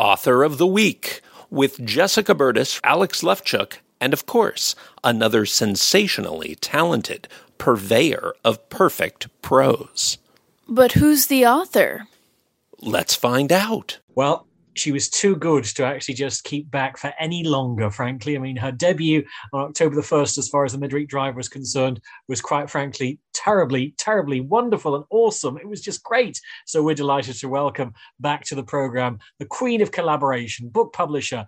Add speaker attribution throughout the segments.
Speaker 1: Author of the Week with Jessica Burtis, Alex Lewczuk, and of course, another sensationally talented purveyor of perfect prose.
Speaker 2: But who's the author?
Speaker 1: Let's find out.
Speaker 3: Well, she was too good to actually just keep back for any longer, frankly. I mean, her debut on October the 1st, as far as the midweek drive was concerned, was quite frankly terribly, terribly wonderful and awesome. It was just great. So we're delighted to welcome back to the program the queen of collaboration, book publisher,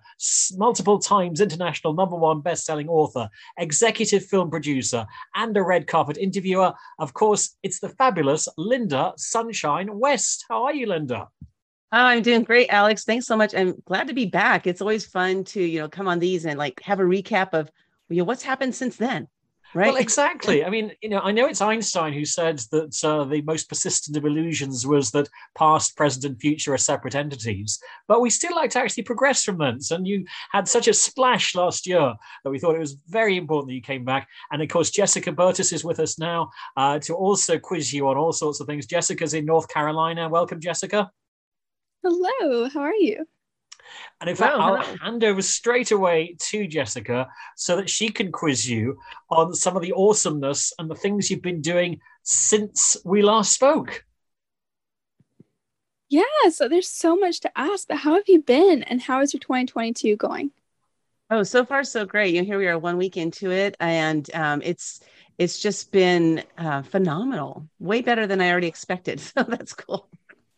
Speaker 3: multiple times international number one best-selling author, executive film producer, and a red carpet interviewer. Of course, it's the fabulous Lynda Sunshine West. How are you, Lynda?
Speaker 4: Oh, I'm doing great, Alex. Thanks so much. I'm glad to be back. It's always fun to, you know, come on these and like have a recap of you know what's happened since then. Right.
Speaker 3: Well, exactly. I mean, you know, I know it's Einstein who said that uh, the most persistent of illusions was that past, present, and future are separate entities. But we still like to actually progress from thence. And you had such a splash last year that we thought it was very important that you came back. And of course, Jessica Burtis is with us now uh, to also quiz you on all sorts of things. Jessica's in North Carolina. Welcome, Jessica.
Speaker 5: Hello, how are you?
Speaker 3: And in fact, I'll hand over straight away to Jessica so that she can quiz you on some of the awesomeness and the things you've been doing since we last spoke.
Speaker 5: Yeah, so there's so much to ask, but how have you been and how is your 2022 going?
Speaker 4: Oh, so far so great. You know, here we are one week into it, and um, it's it's just been uh, phenomenal. Way better than I already expected. So that's cool.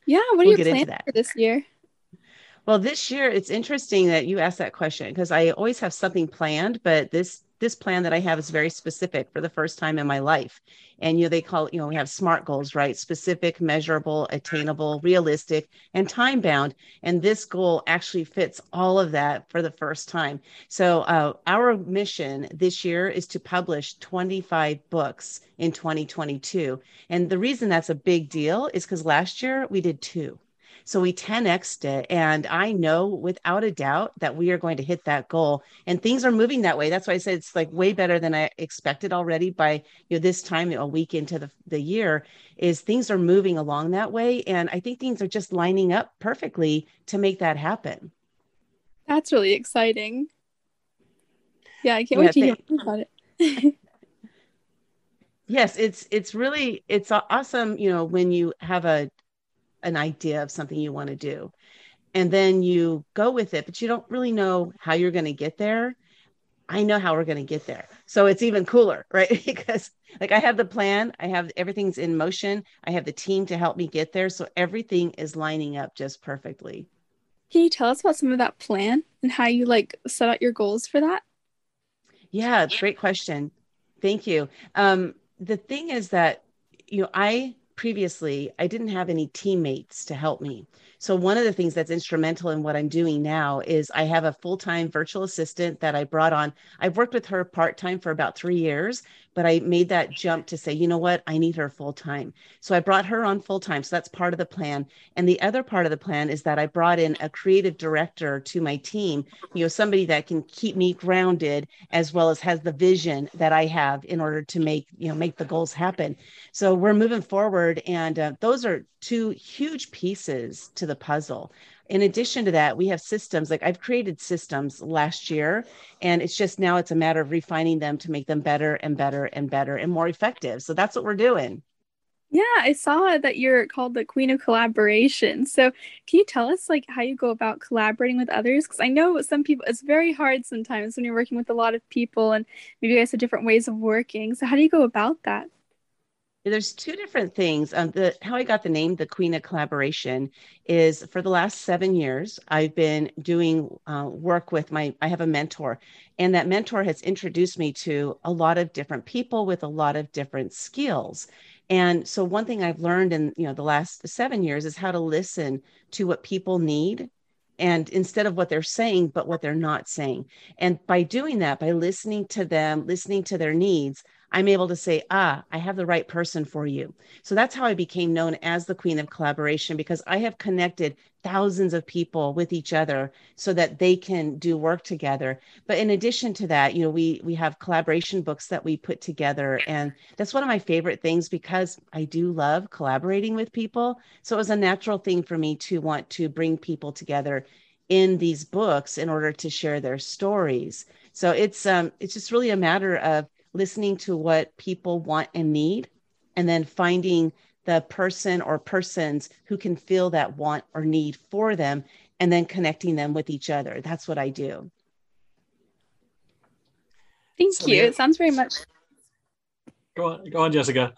Speaker 5: Yeah, what are we'll your plans for this year?
Speaker 4: Well, this year it's interesting that you asked that question because I always have something planned, but this this plan that I have is very specific for the first time in my life. And you know, they call it, you know, we have SMART goals, right? Specific, measurable, attainable, realistic, and time bound. And this goal actually fits all of that for the first time. So uh, our mission this year is to publish 25 books in 2022. And the reason that's a big deal is because last year we did two. So we 10xed it. And I know without a doubt that we are going to hit that goal. And things are moving that way. That's why I said it's like way better than I expected already by you know this time a week into the, the year is things are moving along that way. And I think things are just lining up perfectly to make that happen.
Speaker 5: That's really exciting. Yeah, I can't yeah, wait to hear about it.
Speaker 4: yes it's it's really it's awesome you know when you have a an idea of something you want to do. And then you go with it but you don't really know how you're going to get there. I know how we're going to get there. So it's even cooler right? Because like i have the plan i have everything's in motion i have the team to help me get there so everything is lining up just perfectly.
Speaker 5: Can you tell us about some of that plan and how you like set out your goals for that?
Speaker 4: Yeah great question. Thank you. Um the thing is that you know i previously I didn't have any teammates to help me. So one of the things that's instrumental in what I'm doing now is I have a full-time virtual assistant that I brought on. I've worked with her part-time for about 3 years, but I made that jump to say, you know what, I need her full time. So I brought her on full time. So that's part of the plan. And the other part of the plan is that I brought in a creative director to my team, you know, somebody that can keep me grounded as well as has the vision that I have in order to make, you know, make the goals happen. So we're moving forward. And uh, those are two huge pieces to the puzzle in addition to that we have systems like i've created systems last year and it's just now it's a matter of refining them to make them better and better and better and more effective. So that's what we're doing.
Speaker 5: Yeah i saw that you're called the queen of collaboration. So can you tell us like how you go about collaborating with others? Because i know some people it's very hard sometimes when you're working with a lot of people and maybe you guys have different ways of working. So how do you go about that
Speaker 4: there's two different things. Um, the how I got the name, the Queen of Collaboration, is for the last seven years I've been doing uh, work with my. I have a mentor, and that mentor has introduced me to a lot of different people with a lot of different skills. And so one thing I've learned in you know the last seven years is how to listen to what people need and instead of what they're saying but what they're not saying and by doing that by listening to them listening to their needs I'm able to say, ah, I have the right person for you. So that's how I became known as the queen of collaboration because I have connected thousands of people with each other so that they can do work together. But in addition to that, you know, we we have collaboration books that we put together and that's one of my favorite things because I do love collaborating with people. So it was a natural thing for me to want to bring people together in these books in order to share their stories. So it's um it's just really a matter of listening to what people want and need and then finding the person or persons who can feel that want or need for them and then connecting them with each other. That's what I do.
Speaker 5: Thank so you. It sounds very much.
Speaker 3: Go on, go on, Jessica.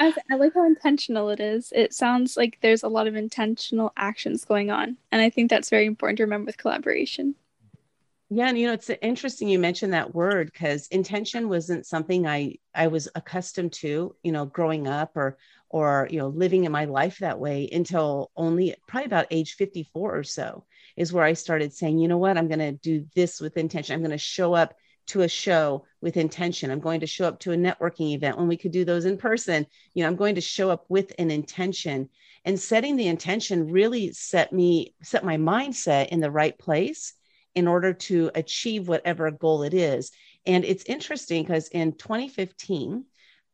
Speaker 5: I, I like how intentional it is. It sounds like there's a lot of intentional actions going on. And I think that's very important to remember with collaboration.
Speaker 4: Yeah, and you know, it's interesting you mentioned that word because intention wasn't something I I was accustomed to, you know, growing up or or you know, living in my life that way until only probably about age 54 or so is where I started saying, you know what, I'm going to do this with intention. I'm going to show up to a show with intention. I'm going to show up to a networking event when we could do those in person. You know, I'm going to show up with an intention. And setting the intention really set me, set my mindset in the right place in order to achieve whatever goal it is. And it's interesting because in 2015,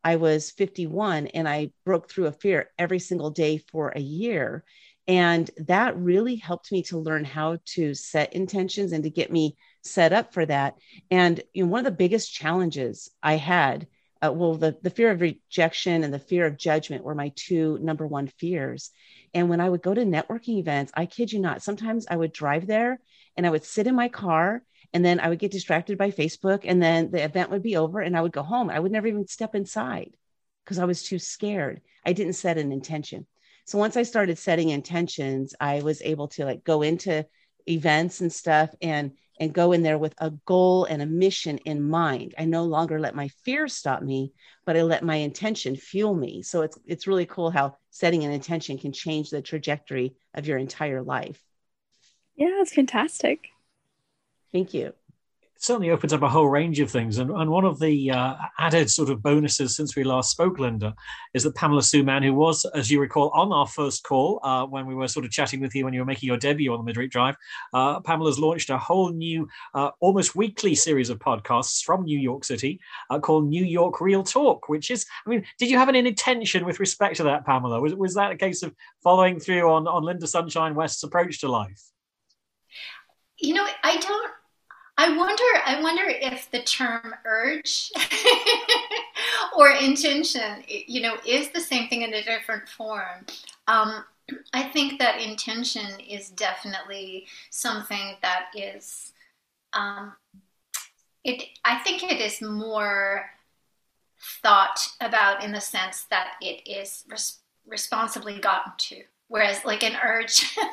Speaker 4: I was 51 and I broke through a fear every single day for a year. And that really helped me to learn how to set intentions and to get me set up for that. And you know, one of the biggest challenges I had, uh, well, the, the fear of rejection and the fear of judgment were my two number one fears. And when I would go to networking events, I kid you not, sometimes I would drive there and I would sit in my car and then I would get distracted by Facebook and then the event would be over and I would go home. I would never even step inside because I was too scared. I didn't set an intention. So once I started setting intentions, I was able to like go into events and stuff and and go in there with a goal and a mission in mind. I no longer let my fear stop me, but I let my intention fuel me. So it's it's really cool how setting an intention can change the trajectory of your entire life.
Speaker 5: Yeah, it's fantastic.
Speaker 4: Thank you It
Speaker 3: certainly opens up a whole range of things. And, and one of the uh, added sort of bonuses since we last spoke, Lynda, is that Pamela Sue Mann, who was, as you recall, on our first call uh, when we were sort of chatting with you when you were making your debut on the Midweek Drive, uh, Pamela's launched a whole new, uh, almost weekly series of podcasts from New York City uh, called New York Real Talk, which is, I mean, did you have an intention with respect to that, Pamela? Was, was that a case of following through on, on Lynda Sunshine West's approach to life?
Speaker 6: You know, I don't I wonder. I wonder if the term urge or intention, you know, is the same thing in a different form. Um, I think that intention is definitely something that is. Um, it. I think it is more thought about in the sense that it is res- responsibly gotten to whereas like an urge.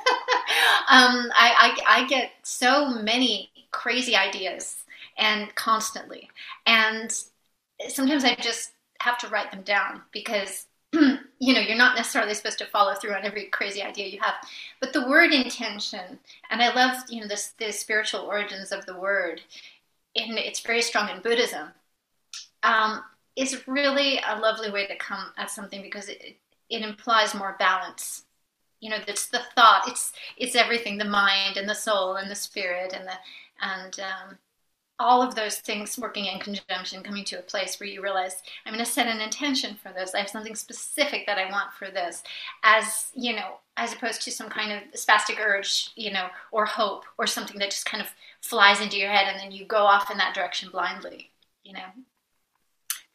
Speaker 6: Um, I, I, I get so many crazy ideas and constantly. And sometimes i just have to write them down because you know you're not necessarily supposed to follow through on every crazy idea you have. But the word intention and i love you know the spiritual origins of the word and it's very strong in buddhism um, is really a lovely way to come at something because it, it implies more balance you know it's the thought. It's it's everything the mind and the soul and the spirit and the and um, all of those things working in conjunction coming to a place where you realize i'm going to set an intention for this. I have something specific that i want for this. As you know as opposed to some kind of spastic urge you know or hope or something that just kind of flies into your head and then you go off in that direction blindly you know.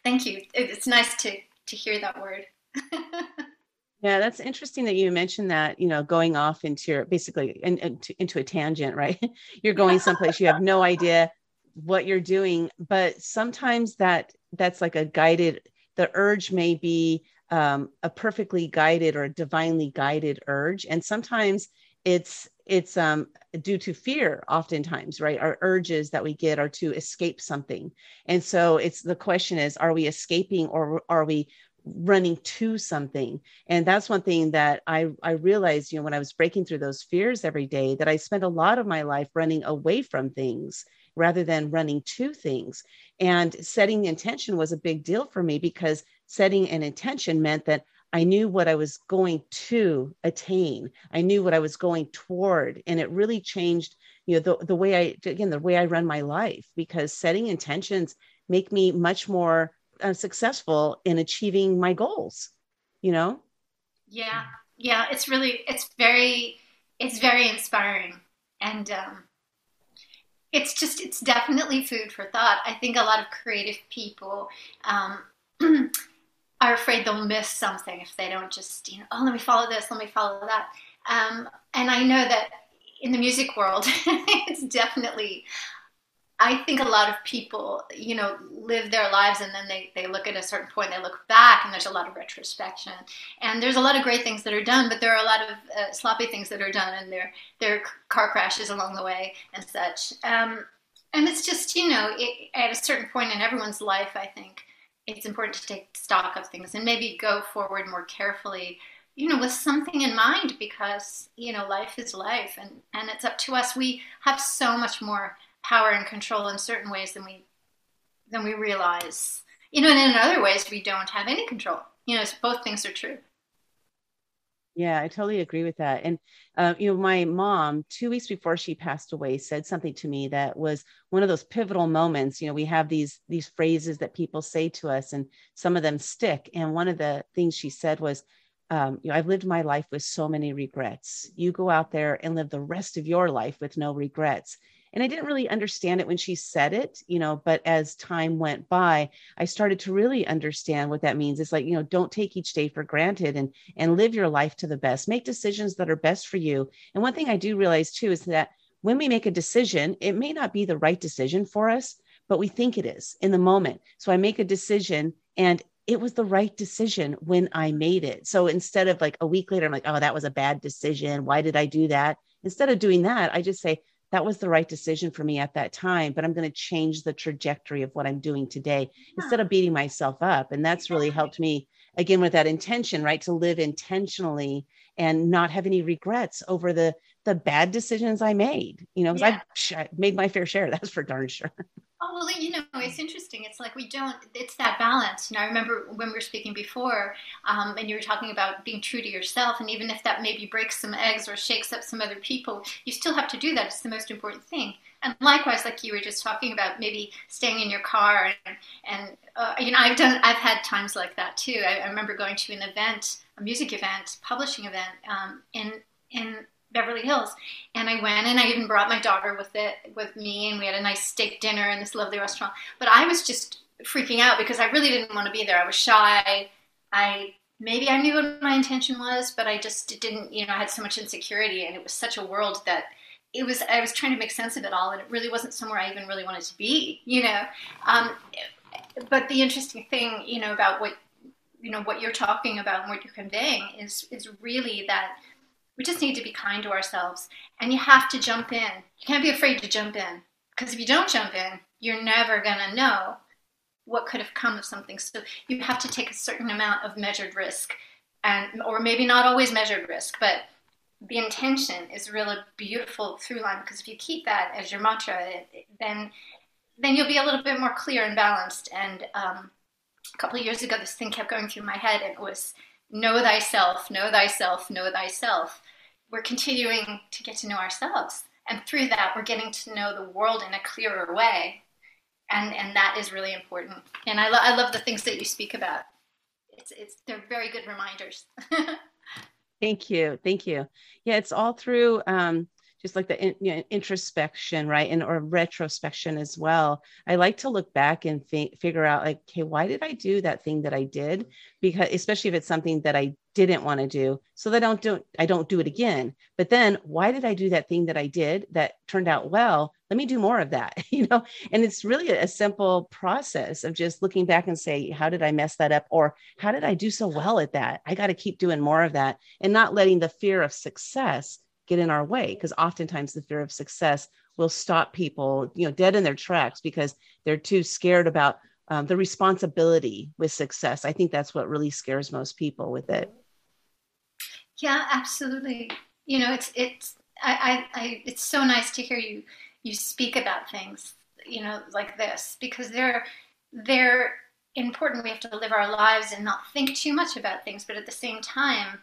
Speaker 6: Thank you. It's nice to to hear that word
Speaker 4: Yeah, that's interesting that you mentioned that, you know, going off into your basically in, into, into a tangent, right? you're going someplace you have no idea what you're doing, but sometimes that that's like a guided the urge may be um, a perfectly guided or divinely guided urge and sometimes it's it's um, due to fear oftentimes right our urges that we get are to escape something and so it's the question is are we escaping or are we running to something. And that's one thing that i i realized you know when i was breaking through those fears every day that i spent a lot of my life running away from things rather than running to things. And setting intention was a big deal for me because setting an intention meant that i knew what i was going to attain. I knew what i was going toward. And it really changed you know the, the way i again the way i run my life because setting intentions make me much more uh, successful in achieving my goals you know
Speaker 6: yeah yeah it's really it's very it's very inspiring and um, it's just it's definitely food for thought. I think a lot of creative people um, are afraid they'll miss something if they don't just you know oh let me follow this, let me follow that. Um, and I know that in the music world, it's definitely I think a lot of people, you know, live their lives and then they, they look at a certain point, they look back, and there's a lot of retrospection. And there's a lot of great things that are done, but there are a lot of uh, sloppy things that are done, and there, there are car crashes along the way and such. Um, and it's just, you know, it, at a certain point in everyone's life, I think it's important to take stock of things and maybe go forward more carefully you know with something in mind because you know life is life and and it's up to us we have so much more power and control in certain ways than we than we realize. You know, and in other ways we don't have any control. You know, both things are true.
Speaker 4: Yeah, I totally agree with that. And uh, you know, my mom, two weeks before she passed away, said something to me that was one of those pivotal moments. You know, we have these these phrases that people say to us, and some of them stick. And one of the things she said was, um, you know, I've lived my life with so many regrets. You go out there and live the rest of your life with no regrets and i didn't really understand it when she said it you know but as time went by i started to really understand what that means it's like you know don't take each day for granted and and live your life to the best make decisions that are best for you and one thing i do realize too is that when we make a decision it may not be the right decision for us but we think it is in the moment so i make a decision and it was the right decision when I made it. So instead of like a week later, I'm like, oh, that was a bad decision. Why did I do that? Instead of doing that, I just say, that was the right decision for me at that time but i'm going to change the trajectory of what i'm doing today instead of beating myself up and that's really helped me again with that intention right to live intentionally and not have any regrets over the the bad decisions i made you know because yeah. i've made my fair share that's for darn sure
Speaker 6: Oh, well, you know, it's interesting. It's like we don't, it's that balance. And I remember when we were speaking before, um, and you were talking about being true to yourself. And even if that maybe breaks some eggs or shakes up some other people, you still have to do that. It's the most important thing. And likewise, like you were just talking about, maybe staying in your car. And, and uh, you know, I've done, I've had times like that too. I, I remember going to an event, a music event, publishing event um, in, in Beverly Hills. And I went and I even brought my daughter with it with me and we had a nice steak dinner in this lovely restaurant. But I was just freaking out because I really didn't want to be there. I was shy. I maybe I knew what my intention was, but I just didn't, you know, I had so much insecurity and it was such a world that it was I was trying to make sense of it all and it really wasn't somewhere I even really wanted to be, you know. Um, but the interesting thing, you know, about what you know what you're talking about and what you're conveying is is really that we just need to be kind to ourselves. And you have to jump in. You can't be afraid to jump in. Because if you don't jump in, you're never going to know what could have come of something. So you have to take a certain amount of measured risk. And, or maybe not always measured risk, but the intention is really beautiful through line because if you keep that as your mantra, then then you'll be a little bit more clear and balanced. And um, a couple of years ago, this thing kept going through my head, and it was know thyself, know thyself, know thyself we're continuing to get to know ourselves. And through that, we're getting to know the world in a clearer way. And, and that is really important. And I, lo- I love the things that you speak about. It's, it's, they're very good reminders.
Speaker 4: Thank you. Thank you. Yeah, it's all through um, just like the in, you know, introspection, right? And or retrospection as well. I like to look back and fi- figure out like, okay, why did I do that thing that I did? Because especially if it's something that I didn't want to do, so that I don't do I don't do it again. But then why did I do that thing that I did that turned out well? Let me do more of that, you know? And it's really a simple process of just looking back and say, how did I mess that up? Or how did I do so well at that? I got to keep doing more of that and not letting the fear of success get in our way because oftentimes the fear of success will stop people you know dead in their tracks because they're too scared about um, the responsibility with success. I think that's what really scares most people with it.
Speaker 6: Yeah absolutely. You know it's it's I, I, I it's so nice to hear you you speak about things you know like this because they're they're important. We have to live our lives and not think too much about things but at the same time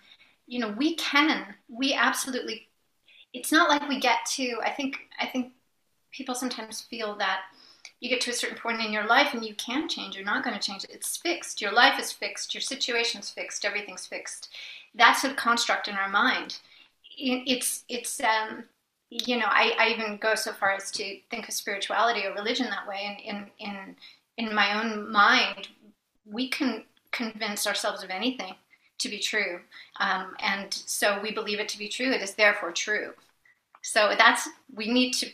Speaker 6: you know we can we absolutely it's not like we get to i think i think people sometimes feel that you get to a certain point in your life and you can change. You're not going to change. It it's fixed. Your life is fixed. Your situation's fixed. Everything's fixed. That's a construct in our mind. It's it's um you know, I, I even go so far as to think of spirituality or religion that way. And in in in my own mind, we can convince ourselves of anything to be true, um, and so we believe it to be true. It is therefore true. So that's we need to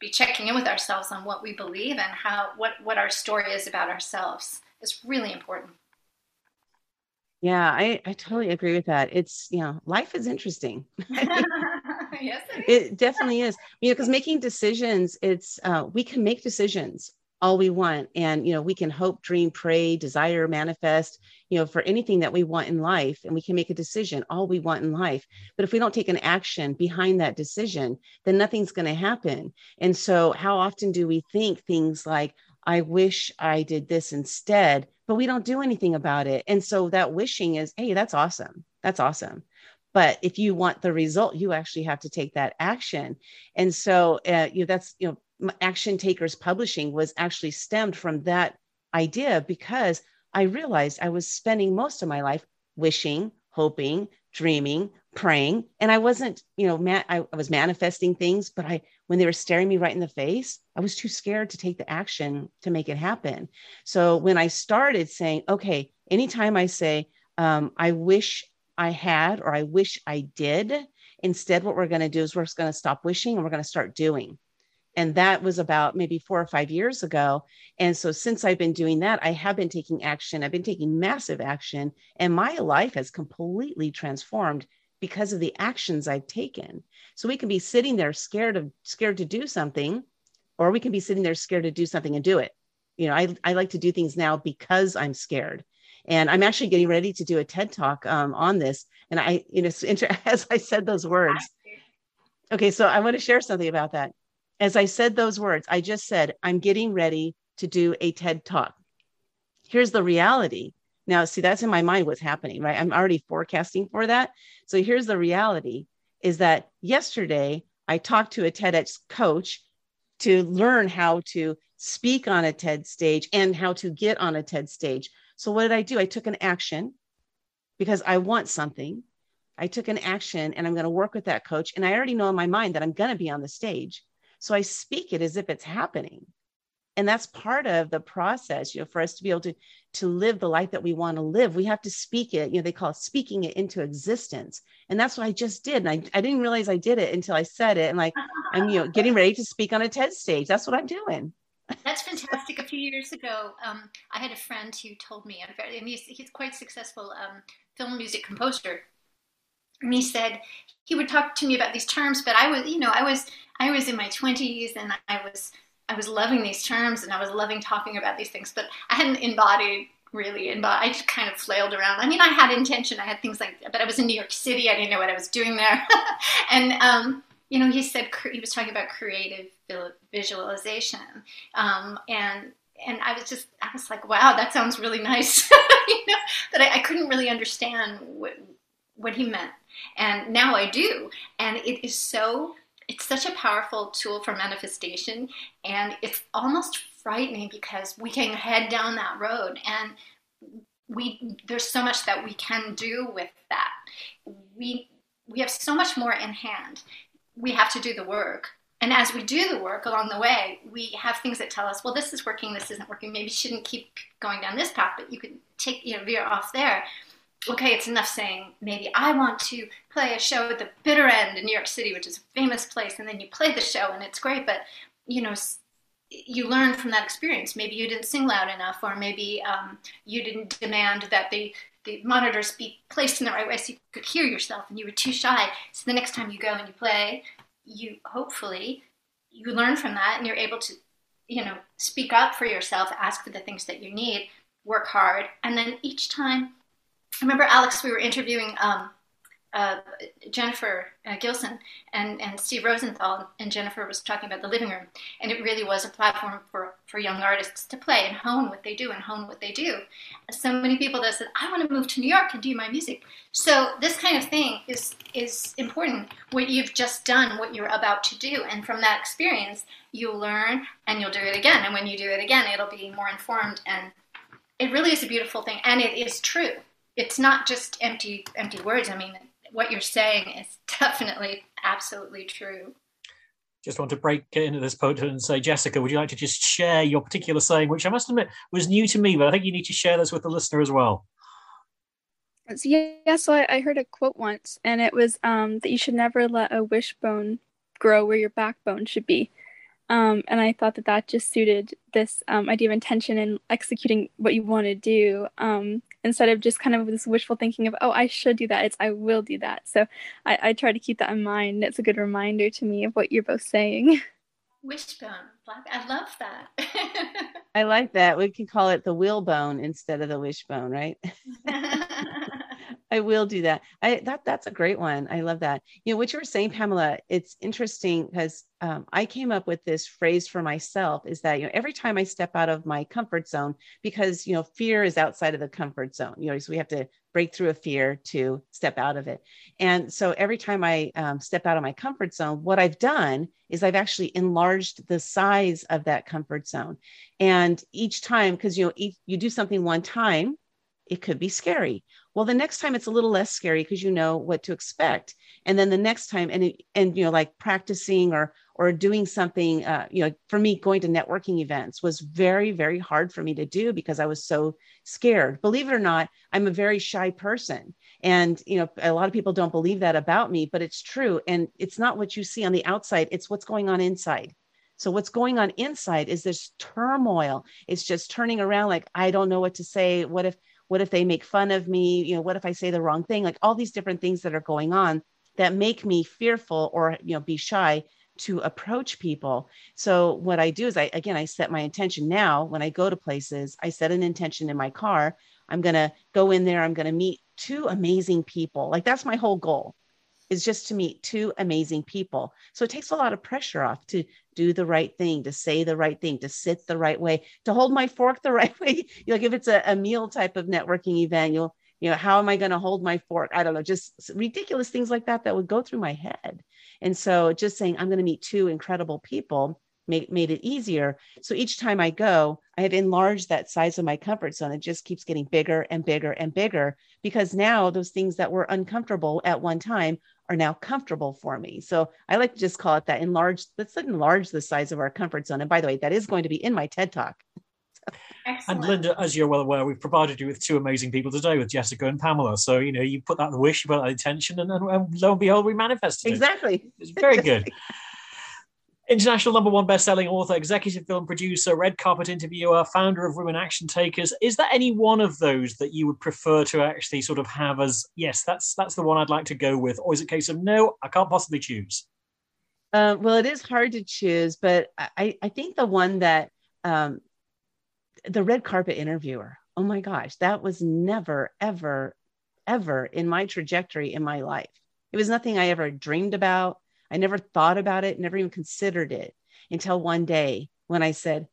Speaker 6: be checking in with ourselves on what we believe and how what what our story is about ourselves. is really important.
Speaker 4: Yeah, I, I totally agree with that. It's, you know, life is interesting.
Speaker 6: yes,
Speaker 4: it, it definitely is. You know, because making decisions, it's, uh, we can make decisions all we want. And, you know, we can hope, dream, pray, desire, manifest, you know, for anything that we want in life. And we can make a decision, all we want in life. But if we don't take an action behind that decision, then nothing's going to happen. And so, how often do we think things like, I wish I did this instead? but we don't do anything about it. And so that wishing is, hey, that's awesome. That's awesome. But if you want the result, you actually have to take that action. And so, uh, you know, that's, you know, Action Takers Publishing was actually stemmed from that idea because I realized I was spending most of my life wishing, hoping, dreaming, praying, and I wasn't, you know, ma- I, I was manifesting things, but I when they were staring me right in the face, I was too scared to take the action to make it happen. So when I started saying, okay, anytime I say, um, I wish I had or I wish I did, instead, what we're going to do is we're just going to stop wishing and we're going to start doing. And that was about maybe four or five years ago. And so since I've been doing that, I have been taking action. I've been taking massive action, and my life has completely transformed because of the actions I've taken. So we can be sitting there scared of scared to do something, or we can be sitting there scared to do something and do it. You know, I, I like to do things now because I'm scared. And I'm actually getting ready to do a TED talk um, on this. And I, you know, as I said those words, okay, so I want to share something about that. As I said those words, I just said, I'm getting ready to do a TED talk. Here's the reality now, see, that's in my mind what's happening, right? I'm already forecasting for that. So here's the reality is that yesterday I talked to a TEDx coach to learn how to speak on a TED stage and how to get on a TED stage. So what did I do? I took an action because I want something. I took an action and I'm going to work with that coach. And I already know in my mind that I'm going to be on the stage. So I speak it as if it's happening. And that's part of the process you know for us to be able to to live the life that we want to live. We have to speak it you know they call it speaking it into existence. And that's what i just did. And i, I didn't realize i did it until i said it. And like i'm you know getting ready to speak on a ted stage. That's what i'm doing.
Speaker 6: That's fantastic. A few years ago, um, I had a friend who told me, and he's, he's quite successful um, film music composer. And he said he would talk to me about these terms, but I was, you know, I was, I was in my twenties, and I was I was loving these terms and I was loving talking about these things, but I hadn't embodied really embodied. I just kind of flailed around. I mean, I had intention. I had things like, but I was in New York City. I didn't know what I was doing there. and um, you know, he said he was talking about creative visualization, um, and and I was just I was like, wow, that sounds really nice. you know, but I, I couldn't really understand what what he meant, and now I do, and it is so it's such a powerful tool for manifestation. And it's almost frightening because we can head down that road. And we there's so much that we can do with that. We we have so much more in hand. We have to do the work. And as we do the work along the way we have things that tell us well this is working this isn't working. Maybe you shouldn't keep going down this path but you could take you know veer off there okay, it's enough saying maybe I want to play a show at the Bitter End in New York City, which is a famous place, and then you play the show and it's great, but you know, you learn from that experience. Maybe you didn't sing loud enough, or maybe um, you didn't demand that the the monitors be placed in the right way so you could hear yourself, and you were too shy. So the next time you go and you play, you hopefully you learn from that, and you're able to, you know, speak up for yourself, ask for the things that you need, work hard, and then each time I remember Alex, we were interviewing um, uh, Jennifer uh, Gilson and, and Steve Rosenthal, and Jennifer was talking about the living room, and it really was a platform for, for young artists to play and hone what they do and hone what they do. So many people that said, "I want to move to New York and do my music." So this kind of thing is is important. What you've just done, what you're about to do, and from that experience, you'll learn and you'll do it again. And when you do it again, it'll be more informed, and it really is a beautiful thing, and it is true it's not just empty empty words. I mean, what you're saying is definitely absolutely true.
Speaker 3: just want to break into this potent and say, Jessica, would you like to just share your particular saying, which I must admit was new to me, but I think you need to share this with the listener as well.
Speaker 5: So, yeah, so I, I heard a quote once, and it was um, that you should never let a wishbone grow where your backbone should be. Um, and I thought that that just suited this um, idea of intention and executing what you want to do um, instead of just kind of this wishful thinking of, oh, I should do that. It's I will do that. So I, I try to keep that in mind. It's a good reminder to me of what you're both saying.
Speaker 6: Wishbone. I love that.
Speaker 4: I like that. We can call it the whalebone instead of the wishbone, right? I will do that. I that that's a great one. I love that. You know what you were saying, Pamela. It's interesting because um, I came up with this phrase for myself. Is that you know every time I step out of my comfort zone, because you know fear is outside of the comfort zone. You know, so we have to break through a fear to step out of it. And so every time I um, step out of my comfort zone, what I've done is I've actually enlarged the size of that comfort zone. And each time, because you know, you do something one time, it could be scary well the next time it's a little less scary because you know what to expect. And then the next time and and you know like practicing or or doing something uh, you know for me going to networking events was very very hard for me to do because i was so scared. Believe it or not i'm a very shy person. And you know a lot of people don't believe that about me but it's true. And it's not what you see on the outside it's what's going on inside. So what's going on inside is this turmoil. It's just turning around like I don't know what to say. What if what if they make fun of me? You know what if i say the wrong thing? Like all these different things that are going on that make me fearful or you know be shy to approach people. So what i do is i again i set my intention. Now when i go to places i set an intention in my car. I'm going to go in there. I'm going to meet two amazing people. Like that's my whole goal is just to meet two amazing people. So it takes a lot of pressure off to do the right thing, to say the right thing, to sit the right way, to hold my fork the right way. Like if it's a, a meal type of networking event, you'll, you know, how am I going to hold my fork? I don't know, just ridiculous things like that that would go through my head. And so just saying, I'm going to meet two incredible people made, made it easier. So each time I go, I have enlarged that size of my comfort zone. It just keeps getting bigger and bigger and bigger because now those things that were uncomfortable at one time are now comfortable for me. So I like to just call it that enlarge, let's enlarge the size of our comfort zone. And by the way, that is going to be in my TED talk.
Speaker 3: Excellent. And Lynda, as you're well aware, we've provided you with two amazing people today with Jessica and Pamela. So, you know, you put that the wish, you put that intention, and, and, and lo and behold, we manifested
Speaker 4: Exactly.
Speaker 3: It. It's very good. International number one best-selling author, executive film producer, red carpet interviewer, founder of Women Action Takers. Is there any one of those that you would prefer to actually sort of have as yes, that's that's the one I'd like to go with, or is it a case of no, I can't possibly choose?
Speaker 4: Uh, well, it is hard to choose, but I I think the one that um, the red carpet interviewer. Oh my gosh, that was never ever ever in my trajectory in my life. It was nothing I ever dreamed about I never thought about it, never even considered it until one day when I said,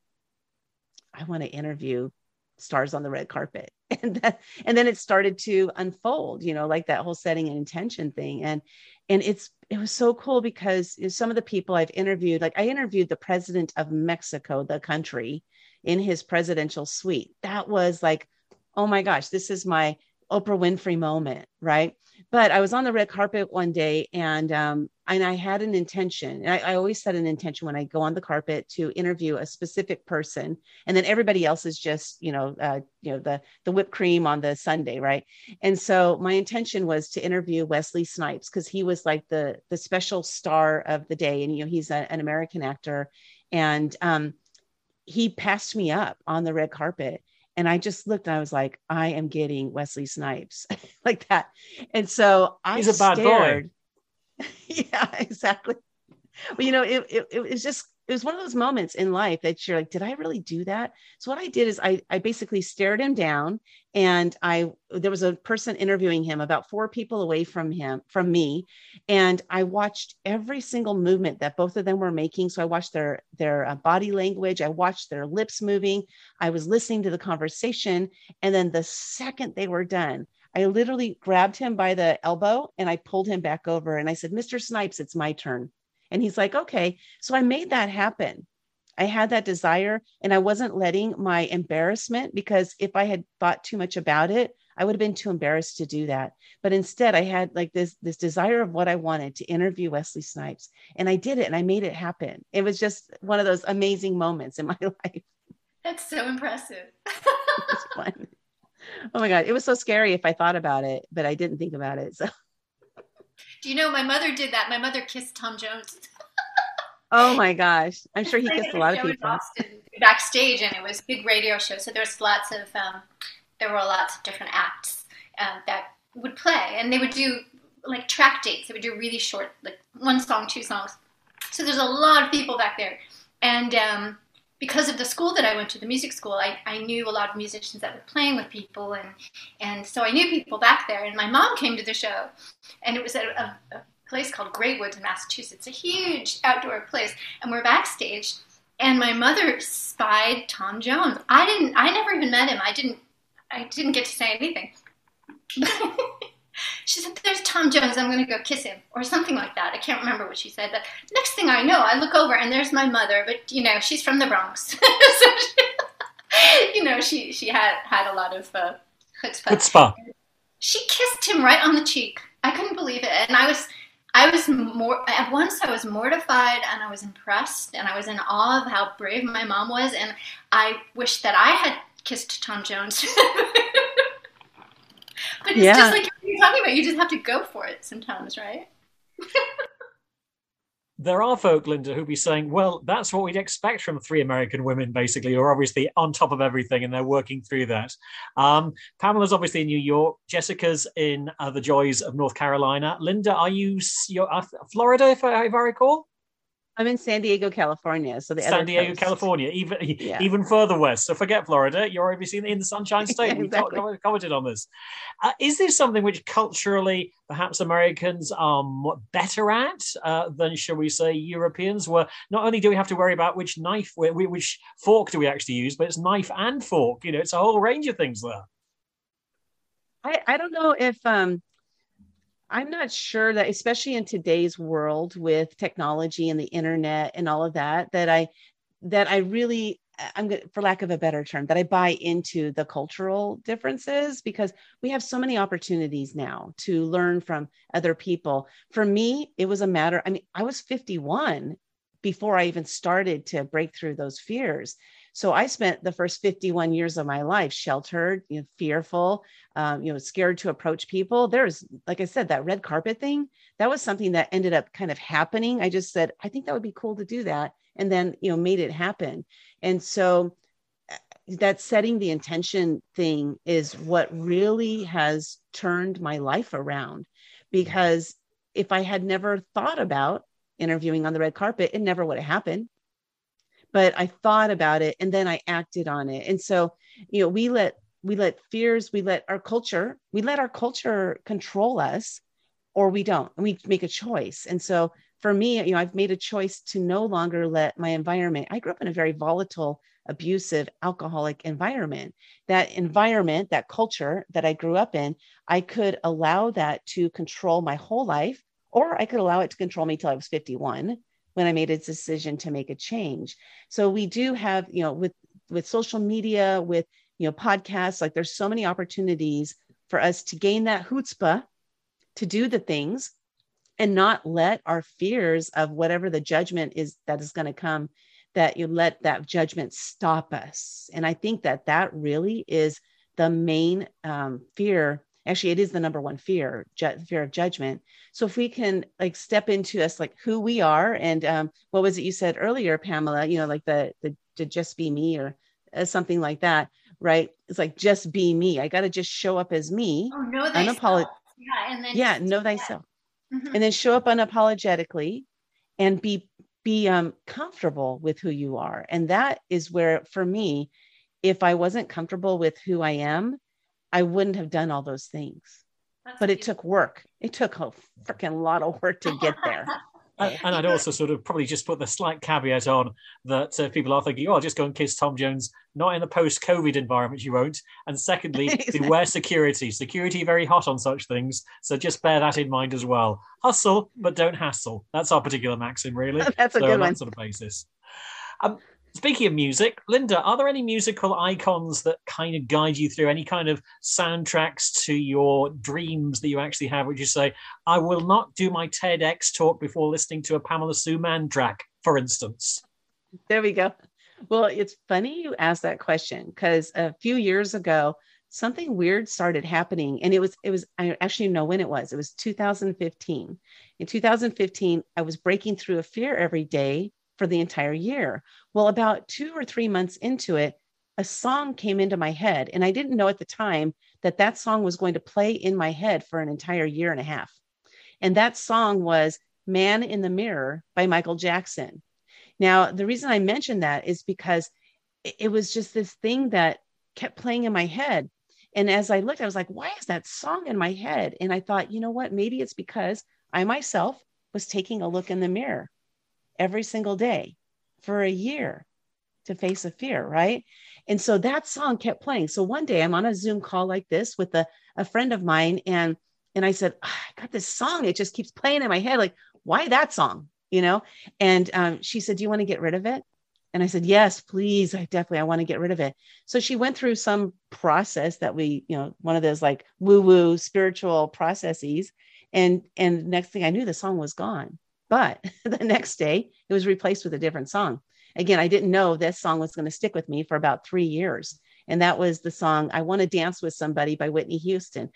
Speaker 4: I want to interview stars on the red carpet. And that, and then it started to unfold, you know, like that whole setting and intention thing. And and it's it was so cool because some of the people I've interviewed, like I interviewed the president of Mexico, the country, in his presidential suite. That was like, oh my gosh, this is my Oprah Winfrey moment, right? But I was on the red carpet one day and um, and I had an intention. And I, I, always set an intention when I go on the carpet to interview a specific person, and then everybody else is just you know uh, you know the the whipped cream on the sundae, right? And so my intention was to interview Wesley Snipes because he was like the the special star of the day, and you know he's a, an American actor, and um, he passed me up on the red carpet and I just looked and I was like, I am getting Wesley Snipes like that. And so I He's a bad boy. yeah, exactly. But you know, it, it, it was just it was one of those moments in life that you're like, did I really do that? So what I did is I I basically stared him down and I there was a person interviewing him about four people away from him from me and I watched every single movement that both of them were making so I watched their their uh, body language I watched their lips moving I was listening to the conversation and then the second they were done I literally grabbed him by the elbow and I pulled him back over and I said Mr. Snipes it's my turn and he's like, okay. So I made that happen. I had that desire and I wasn't letting my embarrassment because if I had thought too much about it, I would have been too embarrassed to do that. But instead, I had like this this desire of what I wanted to interview Wesley Snipes, and I did it, and I made it happen. It was just one of those amazing moments in my life.
Speaker 6: That's so impressive.
Speaker 4: it was fun. Oh my god, it was so scary if I thought about it, but I didn't think about it. So.
Speaker 6: Do you know my mother did that? My mother kissed Tom Jones.
Speaker 4: oh my gosh, I'm sure he kissed a lot of people.
Speaker 6: Austin, backstage, and it was a big radio show, so there was lots of um, there were lots of different acts um, that would play, and they would do like track dates. They would do really short, like one song, two songs. So there's a lot of people back there, and um, because of the school that I went to, the music school, I, I knew a lot of musicians that were playing with people, and and so I knew people back there. And my mom came to the show, and it was at a, a place called Great Woods in Massachusetts, a huge outdoor place, and we're backstage. And my mother spied Tom Jones. I didn't. I never even met him. I didn't. I didn't get to say anything. she said, There's Tom Jones, I'm going to go kiss him, or something like that. I can't remember what she said. But next thing I know, I look over and there's my mother, but you know, she's from the Bronx. so she, you know, she, she had, had a lot of uh, chutzpah.
Speaker 3: chutzpah.
Speaker 6: She kissed him right on the cheek. I couldn't believe it. And I was, I was more, at once I was mortified and I was impressed and I was in awe of how brave my mom was. And I wished that I had kissed Tom Jones. But it's yeah. just like you're talking about. You just have to go for it sometimes, right?
Speaker 3: there are folk, Lynda, who be saying, well, that's what we'd expect from three American women, basically, who are obviously on top of everything and they're working through that. Um, Pamela's obviously in New York. Jessica's in uh, the joys of North Carolina. Lynda, are you you're, uh, Florida, if I, if I recall?
Speaker 4: I'm in San Diego, California. So the
Speaker 3: San Diego, coast. California, even yeah. even further west. So forget Florida. You're obviously in the Sunshine State. exactly. We commented on this. Uh, is this something which culturally perhaps Americans are better at uh, than, shall we say, Europeans? Where not only do we have to worry about which knife, which fork do we actually use, but it's knife and fork. You know, it's a whole range of things there.
Speaker 4: I, I don't know if um, I'm not sure that, especially in today's world with technology and the internet and all of that, that I that I really I'm for lack of a better term that I buy into the cultural differences because we have so many opportunities now to learn from other people. For me, it was a matter. I mean, I was 51 before I even started to break through those fears. So I spent the first 51 years of my life sheltered, you know, fearful, um, you know, scared to approach people. There's, like I said, that red carpet thing. That was something that ended up kind of happening. I just said, I think that would be cool to do that, and then you know, made it happen. And so uh, that setting the intention thing is what really has turned my life around because if I had never thought about interviewing on the red carpet, it never would have happened but I thought about it and then I acted on it. And so, you know, we let we let fears, we let our culture, we let our culture control us or we don't. And we make a choice. And so for me, you know, I've made a choice to no longer let my environment. I grew up in a very volatile, abusive, alcoholic environment. That environment, that culture that I grew up in, I could allow that to control my whole life, or I could allow it to control me till I was 51 when I made a decision to make a change. So we do have, you know, with with social media, with you know, podcasts, like there's so many opportunities for us to gain that chutzpah to do the things and not let our fears of whatever the judgment is that is going to come that you let that judgment stop us and i think that that really is the main um, fear actually it is the number one fear ju- fear of judgment. So if we can like step into us like who we are and um, what was it you said earlier pamela you know like the the to just be me or uh, something like that right? It's like just be me. I got to just show up as me.
Speaker 6: Oh no unapolog- yeah and then
Speaker 4: yeah know thyself. Mm-hmm. and then show up unapologetically and be be um, comfortable with who you are. And that is where for me if i wasn't comfortable with who i am I wouldn't have done all those things. That's but it took work. It took a freaking lot of work to get there.
Speaker 3: and, and, I'd also sort of probably just put the slight caveat on that uh, people are thinking, oh, I'll just go and kiss Tom Jones. Not in the post COVID environment, you won't. And secondly, exactly. beware security. Security very hot on such things. So just bear that in mind as well. Hustle, but don't hassle. That's our particular maxim, really.
Speaker 4: That's a
Speaker 3: so
Speaker 4: good
Speaker 3: on
Speaker 4: one.
Speaker 3: that sort of basis. Um, Speaking of music, Lynda, are there any musical icons that kind of guide you through any kind of soundtracks to your dreams that you actually have? Would you say, I will not do my TEDx talk before listening to a Pamela Sue Mann track, for instance?
Speaker 4: There we go. Well, it's funny you asked that question because a few years ago, something weird started happening and it was it was i actually know when it was it was 2015 in 2015 i was breaking through a fear every day for the entire year. Well about two or three months into it a song came into my head and i didn't know at the time that that song was going to play in my head for an entire year and a half. And that song was man in the mirror by michael jackson. Now the reason i mentioned that is because it was just this thing that kept playing in my head. And as I looked, I was like, why is that song in my head? And I thought, you know what? Maybe it's because I myself was taking a look in the mirror every single day for a year to face a fear, right? And so that song kept playing. So one day I'm on a Zoom call like this with a, a friend of mine, and and I said, oh, I got this song. It just keeps playing in my head. Like, why that song? You know? And um, she said, Do you want to get rid of it? And I said, yes, please. I definitely, I want to get rid of it. So she went through some process that we, you know, one of those like woo woo spiritual processes. And, and next thing I knew the song was gone. But the next day it was replaced with a different song. Again, I didn't know this song was going to stick with me for about three years. And that was the song I Want to Dance with Somebody by Whitney Houston.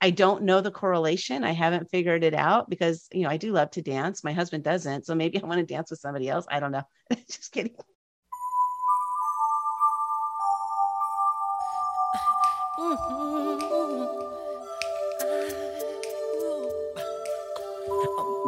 Speaker 4: I don't know the correlation. I haven't figured it out because, you know, I do love to dance. My husband doesn't. So maybe I want to dance with somebody else. I don't know. Just kidding.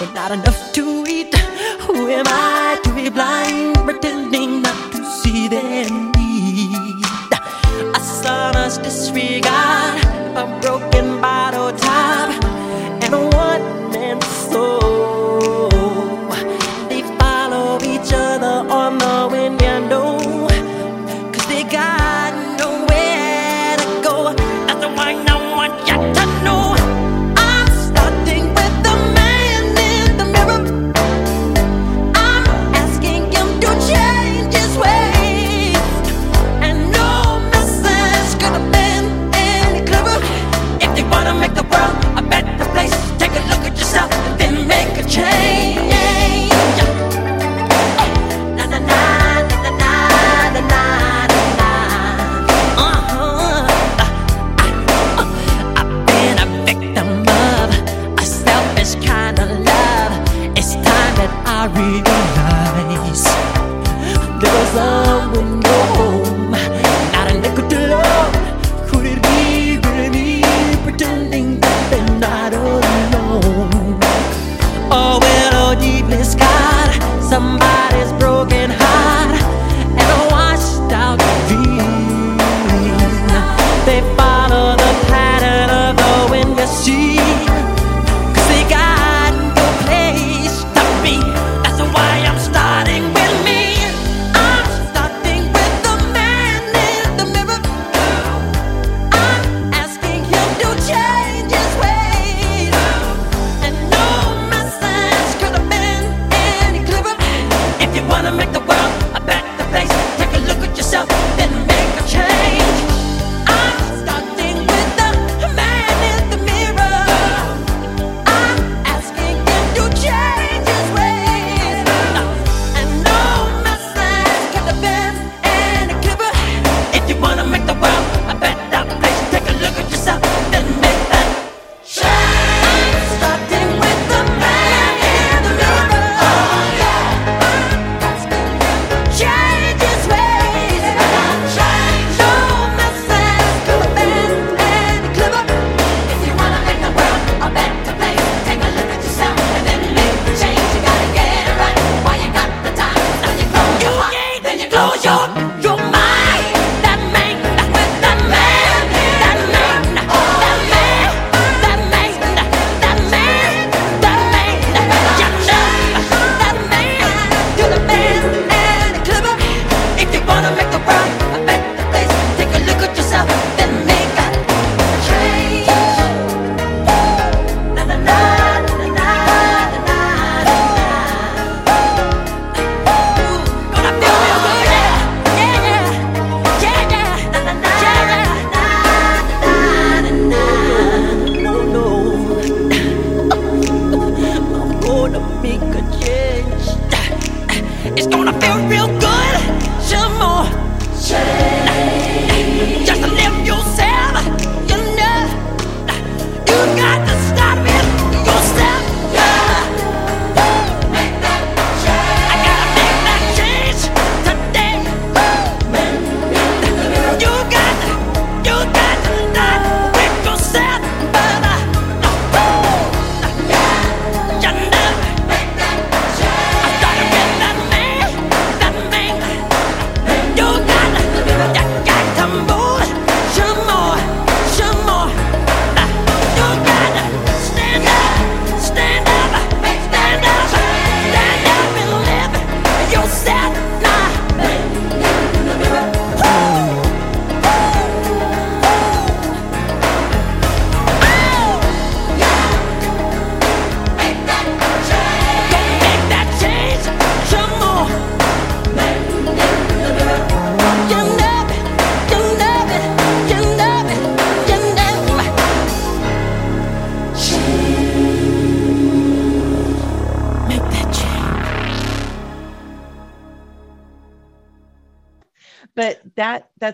Speaker 7: with not enough to eat. Who am I to be blind, pretending not to see their need? A son's disregard, a broken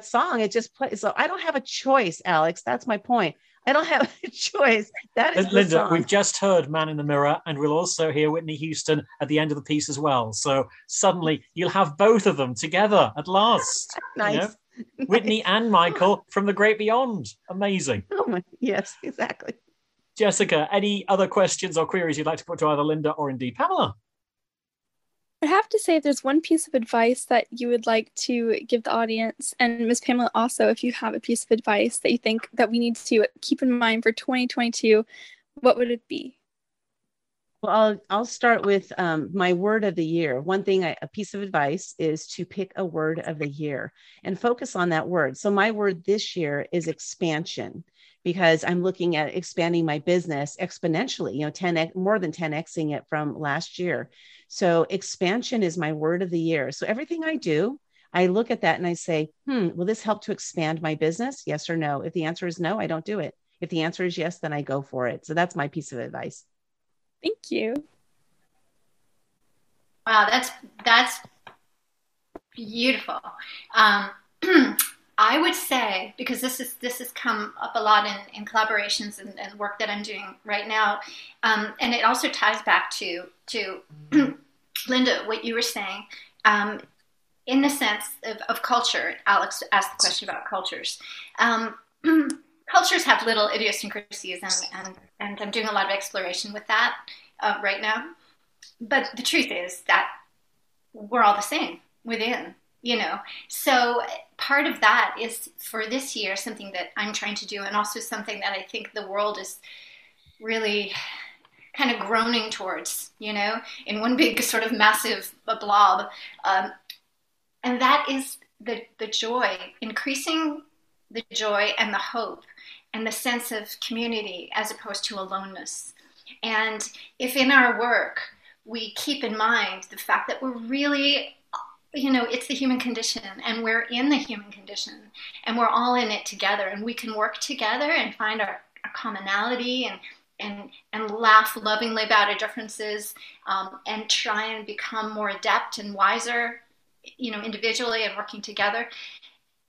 Speaker 7: that
Speaker 4: song it just plays so i don't have a choice alex that's my point i don't have a choice that is
Speaker 3: Lynda,
Speaker 4: song.
Speaker 3: we've just heard Man in the Mirror, and we'll also hear Whitney Houston at the end of the piece as well. So suddenly you'll have both of them together at last. you
Speaker 4: nice?
Speaker 3: Whitney and Michael from the great beyond. Amazing.
Speaker 4: oh my yes exactly
Speaker 3: Jessica, any other questions or queries you'd like to put to either Lynda or indeed Pamela?
Speaker 5: I have to say, if there's one piece of advice that you would like to give the audience, and Ms. Pamela also, if you have a piece of advice that you think that we need to keep in mind for 2022, what would it be?
Speaker 4: Well, I'll, I'll start with um, my word of the year. One thing, I, a piece of advice is to pick a word of the year and focus on that word. So, my word this year is expansion because I'm looking at expanding my business exponentially, you know, 10x, more than 10xing it from last year. So, expansion is my word of the year. So, everything I do, I look at that and I say, hmm, will this help to expand my business? Yes or no? If the answer is no, I don't do it. If the answer is yes, then I go for it. So, that's my piece of advice.
Speaker 5: Thank you.
Speaker 6: Wow, that's that's beautiful. Um, I would say because this is this has come up a lot in, in collaborations and, and work that I'm doing right now, um, and it also ties back to to Lynda what you were saying. Um, in the sense of, of culture, Alex asked the question about cultures. Um, cultures have little idiosyncrasies, and, and, and I'm doing a lot of exploration with that uh, right now. But the truth is that we're all the same within, you know. So part of that is for this year something that I'm trying to do, and also something that I think the world is really kind of groaning towards, you know, in one big sort of massive blob. Um, and that is the, the joy, increasing the joy and the hope and the sense of community as opposed to aloneness. And if in our work we keep in mind the fact that we're really, you know, it's the human condition and we're in the human condition and we're all in it together and we can work together and find our, our commonality and and, and laugh lovingly about our differences um, and try and become more adept and wiser you know individually and working together.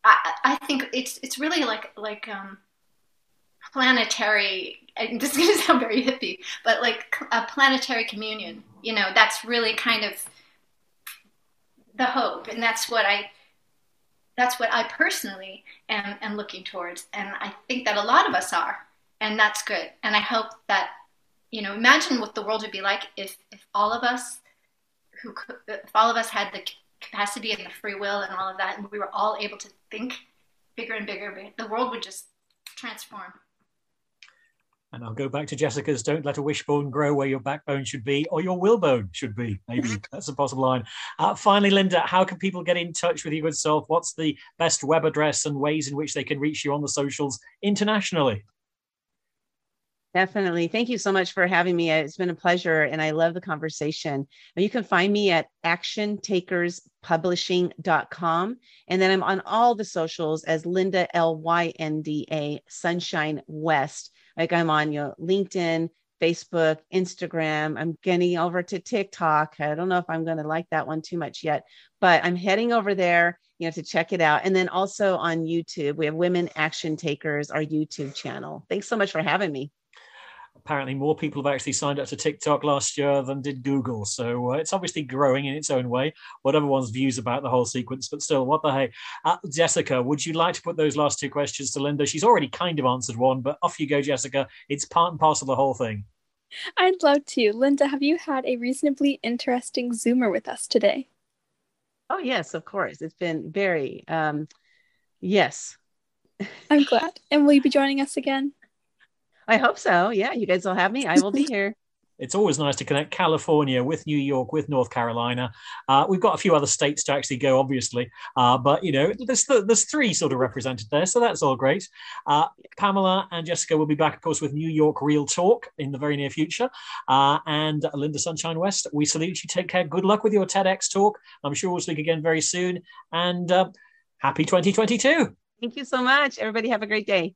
Speaker 6: I, I think it's it's really like like um, planetary this is going to sound very hippie but like a planetary communion you know that's really kind of the hope. And that's what i that's what i personally am, am looking towards. And i think that a lot of us are. And that's good. And i hope that you know imagine what the world would be like if if all of us who if all of us had the capacity and the free will and all of that and we were all able to think bigger and bigger the world would just transform
Speaker 3: And I'll go back to Jessica's don't let a wishbone grow where your backbone should be or your willbone should be. Maybe that's a possible line. Uh, finally, Lynda, how can people get in touch with you good self? What's the best web address and ways in which they can reach you on the socials internationally?
Speaker 4: Definitely. Thank you so much for having me. It's been a pleasure and I love the conversation. You can find me at actiontakerspublishing.com. And then I'm on all the socials as Lynda L Y N D A Sunshine West. Like I'm on your LinkedIn, Facebook, Instagram. I'm getting over to TikTok. I don't know if I'm going to like that one too much yet, but I'm heading over there, you know, to check it out. And then also on YouTube, we have Women Action Takers, our YouTube channel. Thanks so much for having me
Speaker 3: apparently more people have actually signed up to TikTok last year than did Google. So uh, it's obviously growing in its own way, whatever one's views about the whole sequence. But still, what the hey? Uh, Jessica, would you like to put those last two questions to Lynda? She's already kind of answered one, but off you go, Jessica. It's part and parcel of the whole thing.
Speaker 5: I'd love to. Lynda, have you had a reasonably interesting Zoomer with us today?
Speaker 4: Oh, yes, of course. It's been very, um, yes.
Speaker 5: I'm glad. And will you be joining us again?
Speaker 4: I hope so. Yeah, you guys will have me. I will be here.
Speaker 3: it's always nice to connect California with New York, with North Carolina. Uh, we've got a few other states to actually go, obviously, uh, but you know, there's th- there's three sort of represented there, so that's all great. Uh, Pamela and Jessica will be back, of course, with New York Real Talk in the very near future. Uh, and Lynda Sunshine West, we salute you. Take care. Good luck with your TEDx talk. I'm sure we'll speak again very soon. And uh, happy 2022.
Speaker 4: Thank you so much. Everybody have a great day.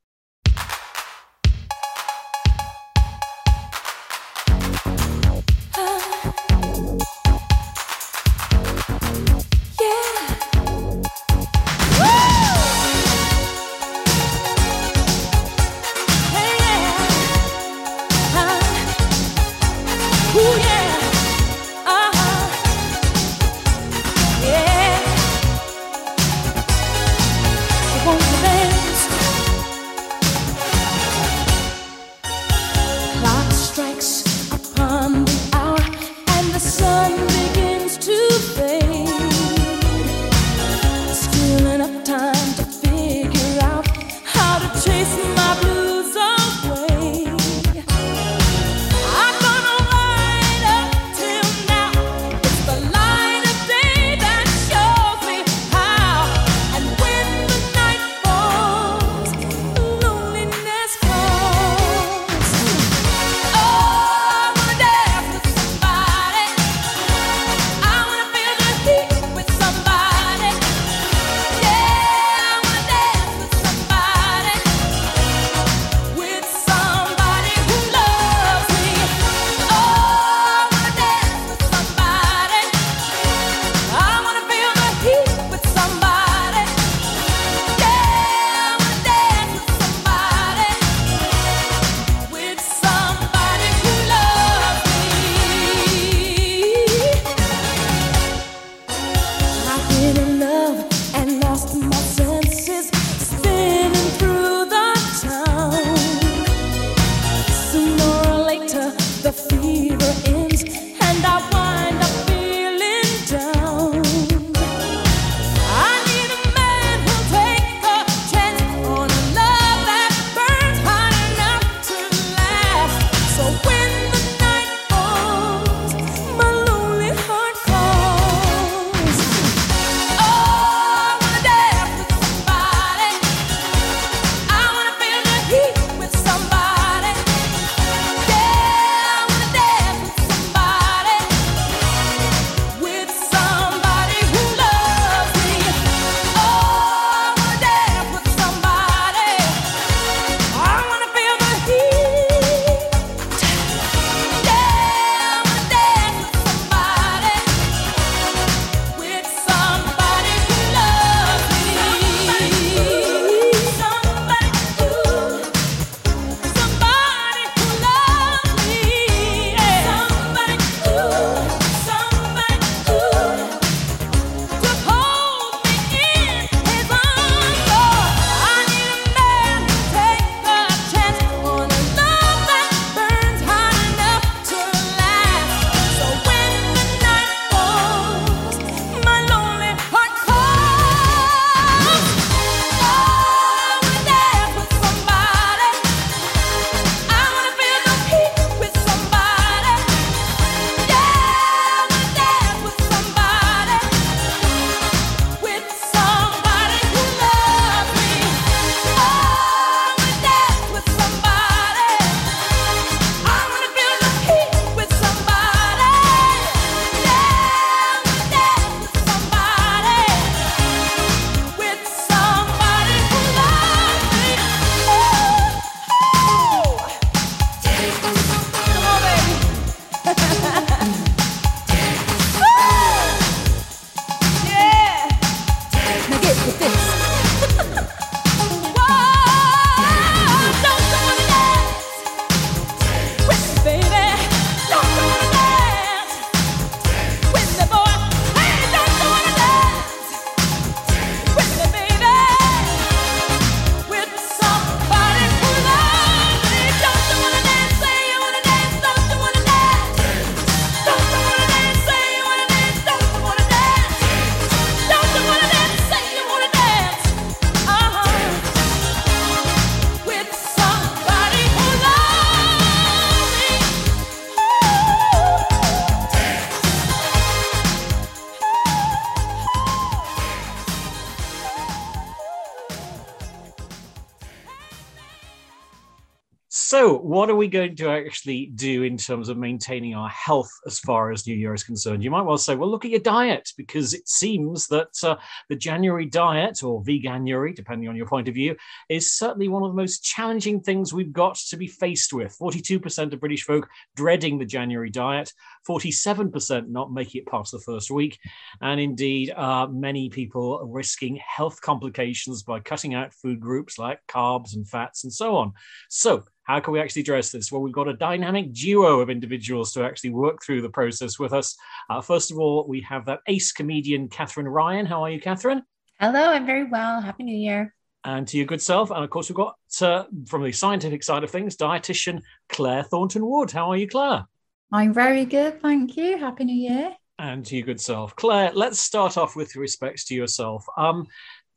Speaker 3: We going to actually do in terms of maintaining our health as far as New Year is concerned? You might well say, well, look at your diet, because it seems that uh, the January diet, or veganuary, depending on your point of view, is certainly one of the most challenging things we've got to be faced with. 42% of British folk dreading the January diet, 47% not making it past the first week, and indeed, uh, many people are risking health complications by cutting out food groups like carbs and fats and so on. So, how can we actually address this? Well, we've got a dynamic duo of individuals to actually work through the process with us. Uh, first of all, we have that ace comedian, Katherine Ryan. How are you, Katherine?
Speaker 8: Hello, I'm very well. Happy New Year.
Speaker 3: And to your good self. And of course, we've got, uh, from the scientific side of things, dietitian Claire Thornton Wood. How are you, Claire?
Speaker 9: I'm very good. Thank you. Happy New Year.
Speaker 3: And to your good self. Claire, let's start off with respects to yourself. Um,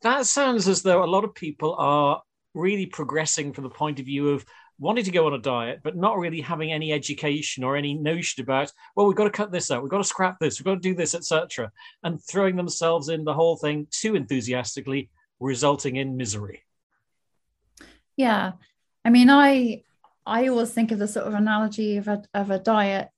Speaker 3: that sounds as though a lot of people are really progressing from the point of view of wanting to go on a diet, but not really having any education or any notion about, well, we've got to cut this out, we've got to scrap this, we've got to do this, etc., and throwing themselves in the whole thing too enthusiastically, resulting in misery.
Speaker 9: Yeah, I mean, I I always think of the sort of analogy of a of a diet.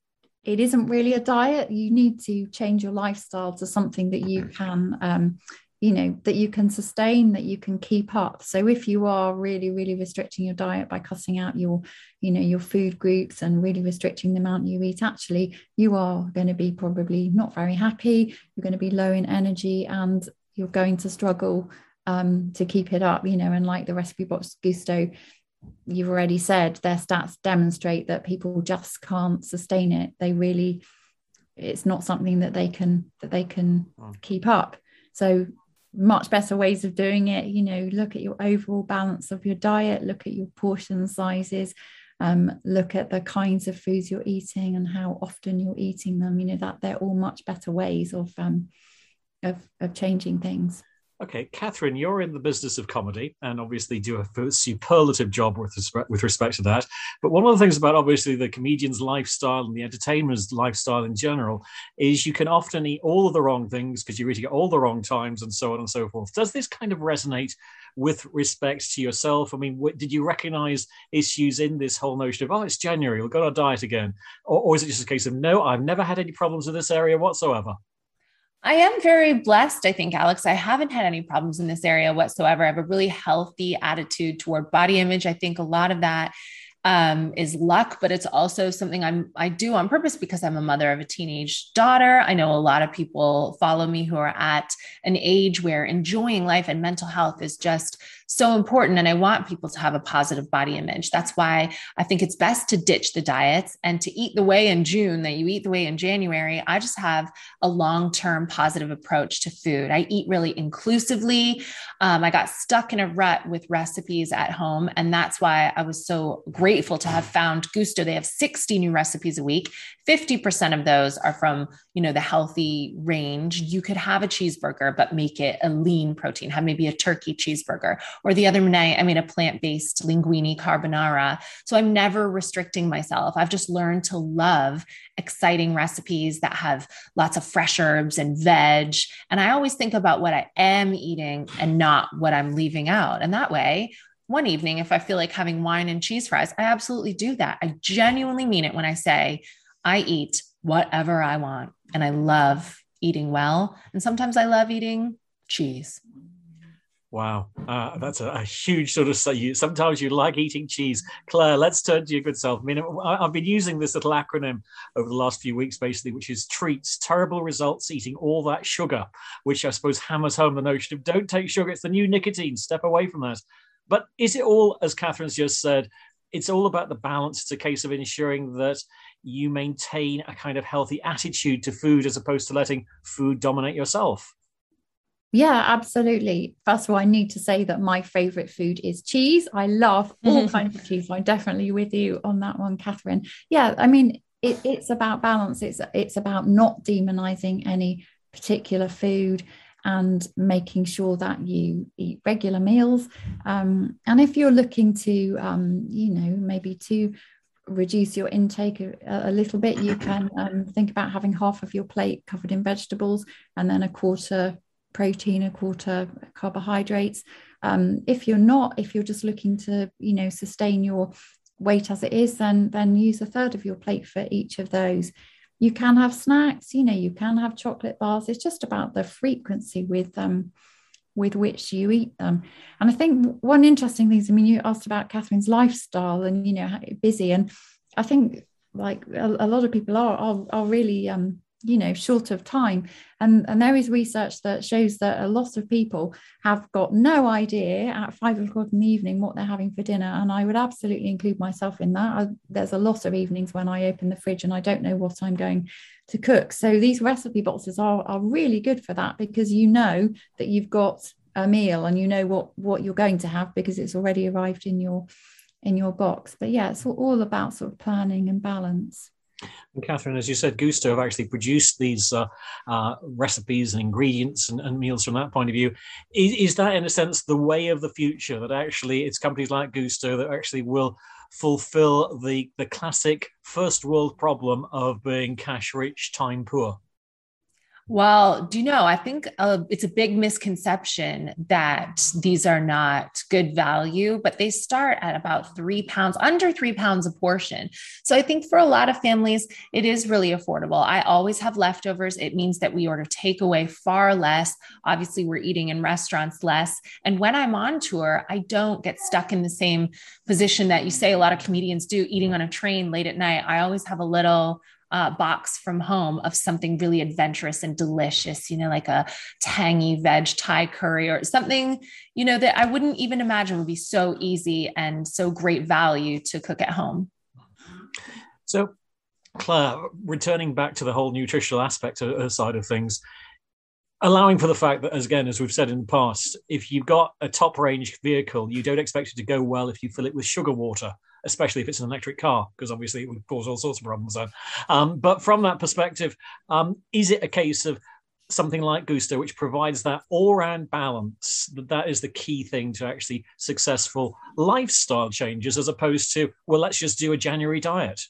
Speaker 9: It isn't really a diet. You need to change your lifestyle to something that you can um, you know that you can sustain that you can keep up so if you are really really restricting your diet by cutting out your you know your food groups and really restricting the amount you eat actually you are going to be probably not very happy you're going to be low in energy and you're going to struggle um, to keep it up you know and like the recipe box Gousto you've already said their stats demonstrate that people just can't sustain it. They really it's not something that they can that they can mm. keep up. So much better ways of doing it you know look at your overall balance of your diet look at your portion sizes um, look at the kinds of foods you're eating and how often you're eating them. You know that they're all much better ways of um, of, of changing things
Speaker 3: Okay, Katherine, you're in the business of comedy and obviously do a superlative job with respect, with respect to that. But one of the things about obviously the comedian's lifestyle and the entertainer's lifestyle in general is you can often eat all of the wrong things because you're eating at all the wrong times and so on and so forth. Does this kind of resonate with respect to yourself? I mean, did you recognize issues in this whole notion of, oh, it's January, we've got a diet again? Or, or is it just a case of, no, I've never had any problems with this area whatsoever?
Speaker 8: I am very blessed, I think, Alex. I haven't had any problems in this area whatsoever. I have a really healthy attitude toward body image. I think a lot of that um, is luck, but it's also something I'm I do on purpose because I'm a mother of a teenage daughter. I know a lot of people follow me who are at an age where enjoying life and mental health is just so important. And I want people to have a positive body image. That's why I think it's best to ditch the diets and to eat the way in June that you eat the way in January. I just have a long term positive approach to food. I eat really inclusively. Um, I got stuck in a rut with recipes at home. And that's why I was so grateful to have found Gousto. They have 60 new recipes a week. 50% of those are from, you know, the healthy range. You could have a cheeseburger, but make it a lean protein, have maybe a turkey cheeseburger or the other night, I made a plant based linguine carbonara. So I'm never restricting myself. I've just learned to love exciting recipes that have lots of fresh herbs and veg. And I always think about what I am eating and not what I'm leaving out. And that way, one evening, if I feel like having wine and cheese fries, I absolutely do that. I genuinely mean it when I say I eat whatever I want and I love eating well. And sometimes I love eating cheese.
Speaker 3: Wow, uh, that's a, a, huge sort of. You sometimes you like eating cheese, Claire. Let's turn to your good self. I mean, I've been using this little acronym over the last few weeks, basically, which is treats. Terrible results eating all that sugar, which I suppose hammers home the notion of don't take sugar. It's the new nicotine. Step away from that. But is it all, as Katherine's just said, it's all about the balance. It's a case of ensuring that you maintain a kind of healthy attitude to food as opposed to letting food dominate yourself.
Speaker 9: Yeah, absolutely. First of all, I need to say that my favorite food is cheese. I love all kinds of cheese. I'm definitely with you on that one, Katherine. Yeah, I mean, it, it's about balance. It's it's about not demonizing any particular food and making sure that you eat regular meals. Um, and if you're looking to, um, you know, maybe to reduce your intake a, a little bit, you can um, think about having half of your plate covered in vegetables and then a quarter protein, a quarter carbohydrates. Um, if you're not, if you're just looking to, you know, sustain your weight as it is, then then use a third of your plate for each of those. You can have snacks, you know, you can have chocolate bars. It's just about the frequency with um with which you eat them. And I think one interesting thing is, I mean, you asked about Katherine's lifestyle and you know busy, and I think like a, a lot of people are are, are really um you know short of time. And and there is research that shows that a lot of people have got no idea at five o'clock in the evening what they're having for dinner. And i would absolutely include myself in that. I, there's a lot of evenings when i open the fridge and i don't know what i'm going to cook. So these recipe boxes are, are really good for that because you know that you've got a meal and you know what what you're going to have because it's already arrived in your in your box. But yeah it's all about sort of planning and balance
Speaker 3: and Katherine, as you said, Gousto have actually produced these uh, uh, recipes and ingredients and, and, meals from that point of view. Is, is, that, in a sense, the way of the future? That actually it's companies like Gousto that actually will fulfill the the classic first world problem of being cash rich, time poor.
Speaker 8: Well, do you know? I think uh, it's a big misconception that these are not good value, but they start at about three pounds, under three pounds a portion. So I think for a lot of families, it is really affordable. I always have leftovers. It means that we order takeaway far less. Obviously, we're eating in restaurants less. And when I'm on tour, I don't get stuck in the same position that you say a lot of comedians do, eating on a train late at night. I always have a little uh, box from home of something really adventurous and delicious, you know, like a tangy veg Thai curry or something, you know, that I wouldn't even imagine would be so easy and so great value to cook at home.
Speaker 3: So, Claire, returning back to the whole nutritional aspect of, side of things, allowing for the fact that, as again, as we've said in the past, if you've got a top range vehicle, you don't expect it to go well if you fill it with sugar water especially if it's an electric car, because obviously it would cause all sorts of problems then. Um, but from that perspective, um, is it a case of something like Gousto, which provides that all-round balance, that is the key thing to actually successful lifestyle changes, as opposed to well, let's just do a January diet.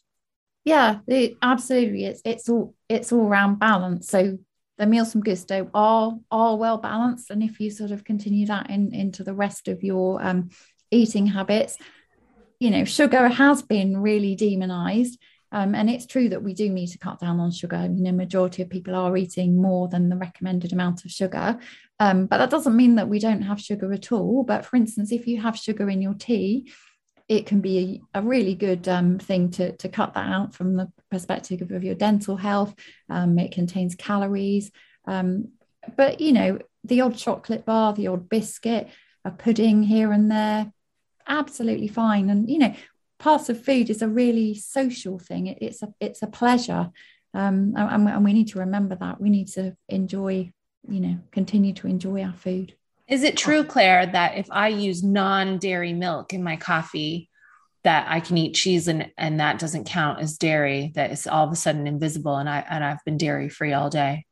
Speaker 9: Yeah, it, absolutely. It's it's all it's all round balance. So the meals from Gousto are are well balanced, and if you sort of continue that in into the rest of your um, eating habits, you know, sugar has been really demonized. Um, and it's true that we do need to cut down on sugar. You know, majority of people are eating more than the recommended amount of sugar. Um, but that doesn't mean that we don't have sugar at all. But for instance, if you have sugar in your tea, it can be a, a really good um, thing to, to cut that out from the perspective of your dental health. Um, it contains calories. Um, but, you know, the odd chocolate bar, the odd biscuit, a pudding here and there, absolutely fine. And you know, parts of food is a really social thing. It, it's a it's a pleasure, um, and, and we need to remember that. We need to enjoy, you know, continue to enjoy our food.
Speaker 8: Is it true, Claire, that if I use non-dairy milk in my coffee, that I can eat cheese and and that doesn't count as dairy? That is all of a sudden invisible, and I and I've been dairy free all day.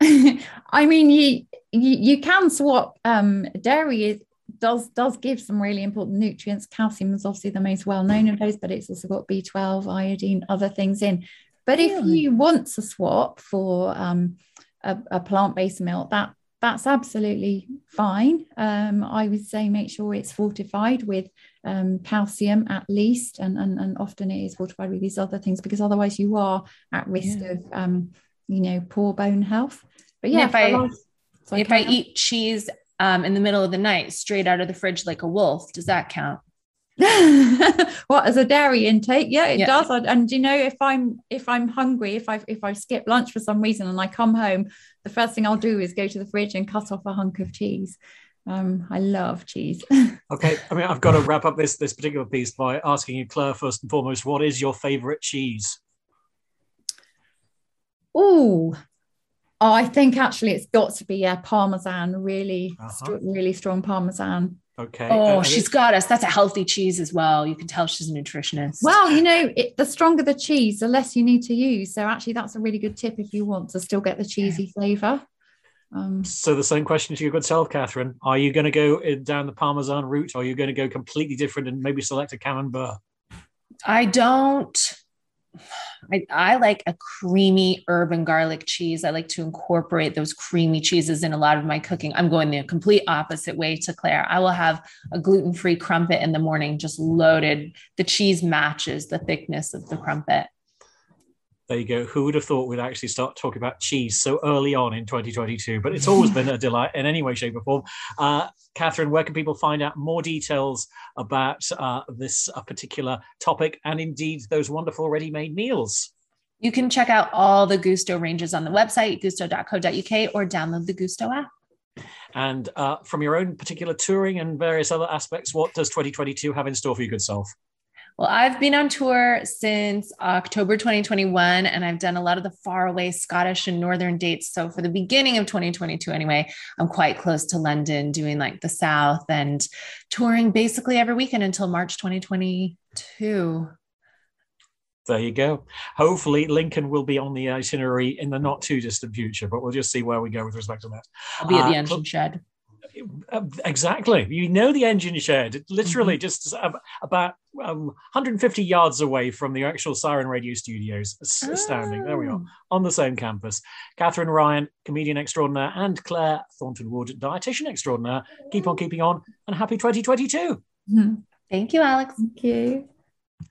Speaker 9: I mean, you, you, you can swap um, dairy does does give some really important nutrients. Calcium is obviously the most well known of those, but it's also got B12, iodine, other things in. But if really? you want to swap for um, a, a plant based milk, that that's absolutely fine. Um, I would say make sure it's fortified with um, calcium at least, and, and and often it is fortified with these other things because otherwise you are at risk yeah. of um, you know poor bone health. But yeah,
Speaker 8: if I if I eat cheese um, in the middle of the night, straight out of the fridge like a wolf. Does that count?
Speaker 9: what as a dairy intake yeah it yeah. does and you know if i'm if i'm hungry if i if i skip lunch for some reason and i come home the first thing i'll do is go to the fridge and cut off a hunk of cheese um i love cheese
Speaker 3: okay i mean i've got to wrap up this this particular piece by asking you claire first and foremost what is your favorite cheese
Speaker 9: oh Oh, I think actually it's got to be a Parmesan, really, uh-huh. st- really strong Parmesan.
Speaker 3: Okay.
Speaker 8: Oh, uh, she's got us. That's a healthy cheese as well. You can tell she's a nutritionist.
Speaker 9: Well, you know, it, the stronger the cheese, the less you need to use. So actually, that's a really good tip if you want to still get the cheesy flavour.
Speaker 3: Um, so the same question to your good self, Katherine: Are you going to go down the Parmesan route, or are you going to go completely different and maybe select a Camembert?
Speaker 8: I don't I, I like a creamy herb and garlic cheese. I like to incorporate those creamy cheeses in a lot of my cooking. I'm going the complete opposite way to Claire. I will have a gluten free crumpet in the morning, just loaded. The cheese matches the thickness of the crumpet.
Speaker 3: There you go. Who would have thought we'd actually start talking about cheese so early on in 2022? But it's always been a delight in any way, shape, or form. Uh, Katherine, where can people find out more details about uh, this uh, particular topic and indeed those wonderful ready made meals?
Speaker 8: You can check out all the Gousto ranges on the website, gousto.co.uk, or download the Gousto app.
Speaker 3: And uh, from your own particular touring and various other aspects, what does 2022 have in store for you, good self?
Speaker 8: Well, I've been on tour since October 2021, and I've done a lot of the faraway Scottish and Northern dates. So, for the beginning of 2022, anyway, I'm quite close to London, doing like the South and touring basically every weekend until March 2022.
Speaker 3: There you go. Hopefully, Lincoln will be on the itinerary in the not too distant future, but we'll just see where we go with respect to that.
Speaker 8: I'll be at the uh, engine shed.
Speaker 3: Uh, exactly. You know the engine shed, literally mm-hmm. just about um, 150 yards away from the actual Siren Radio studios. Astounding. Oh. There we are oh. on the same campus. Katherine Ryan, comedian extraordinaire, and Claire Thornton Wood, dietitian extraordinaire. Keep on keeping on and happy 2022.
Speaker 8: Mm-hmm. Thank you, Alex.
Speaker 9: Thank you.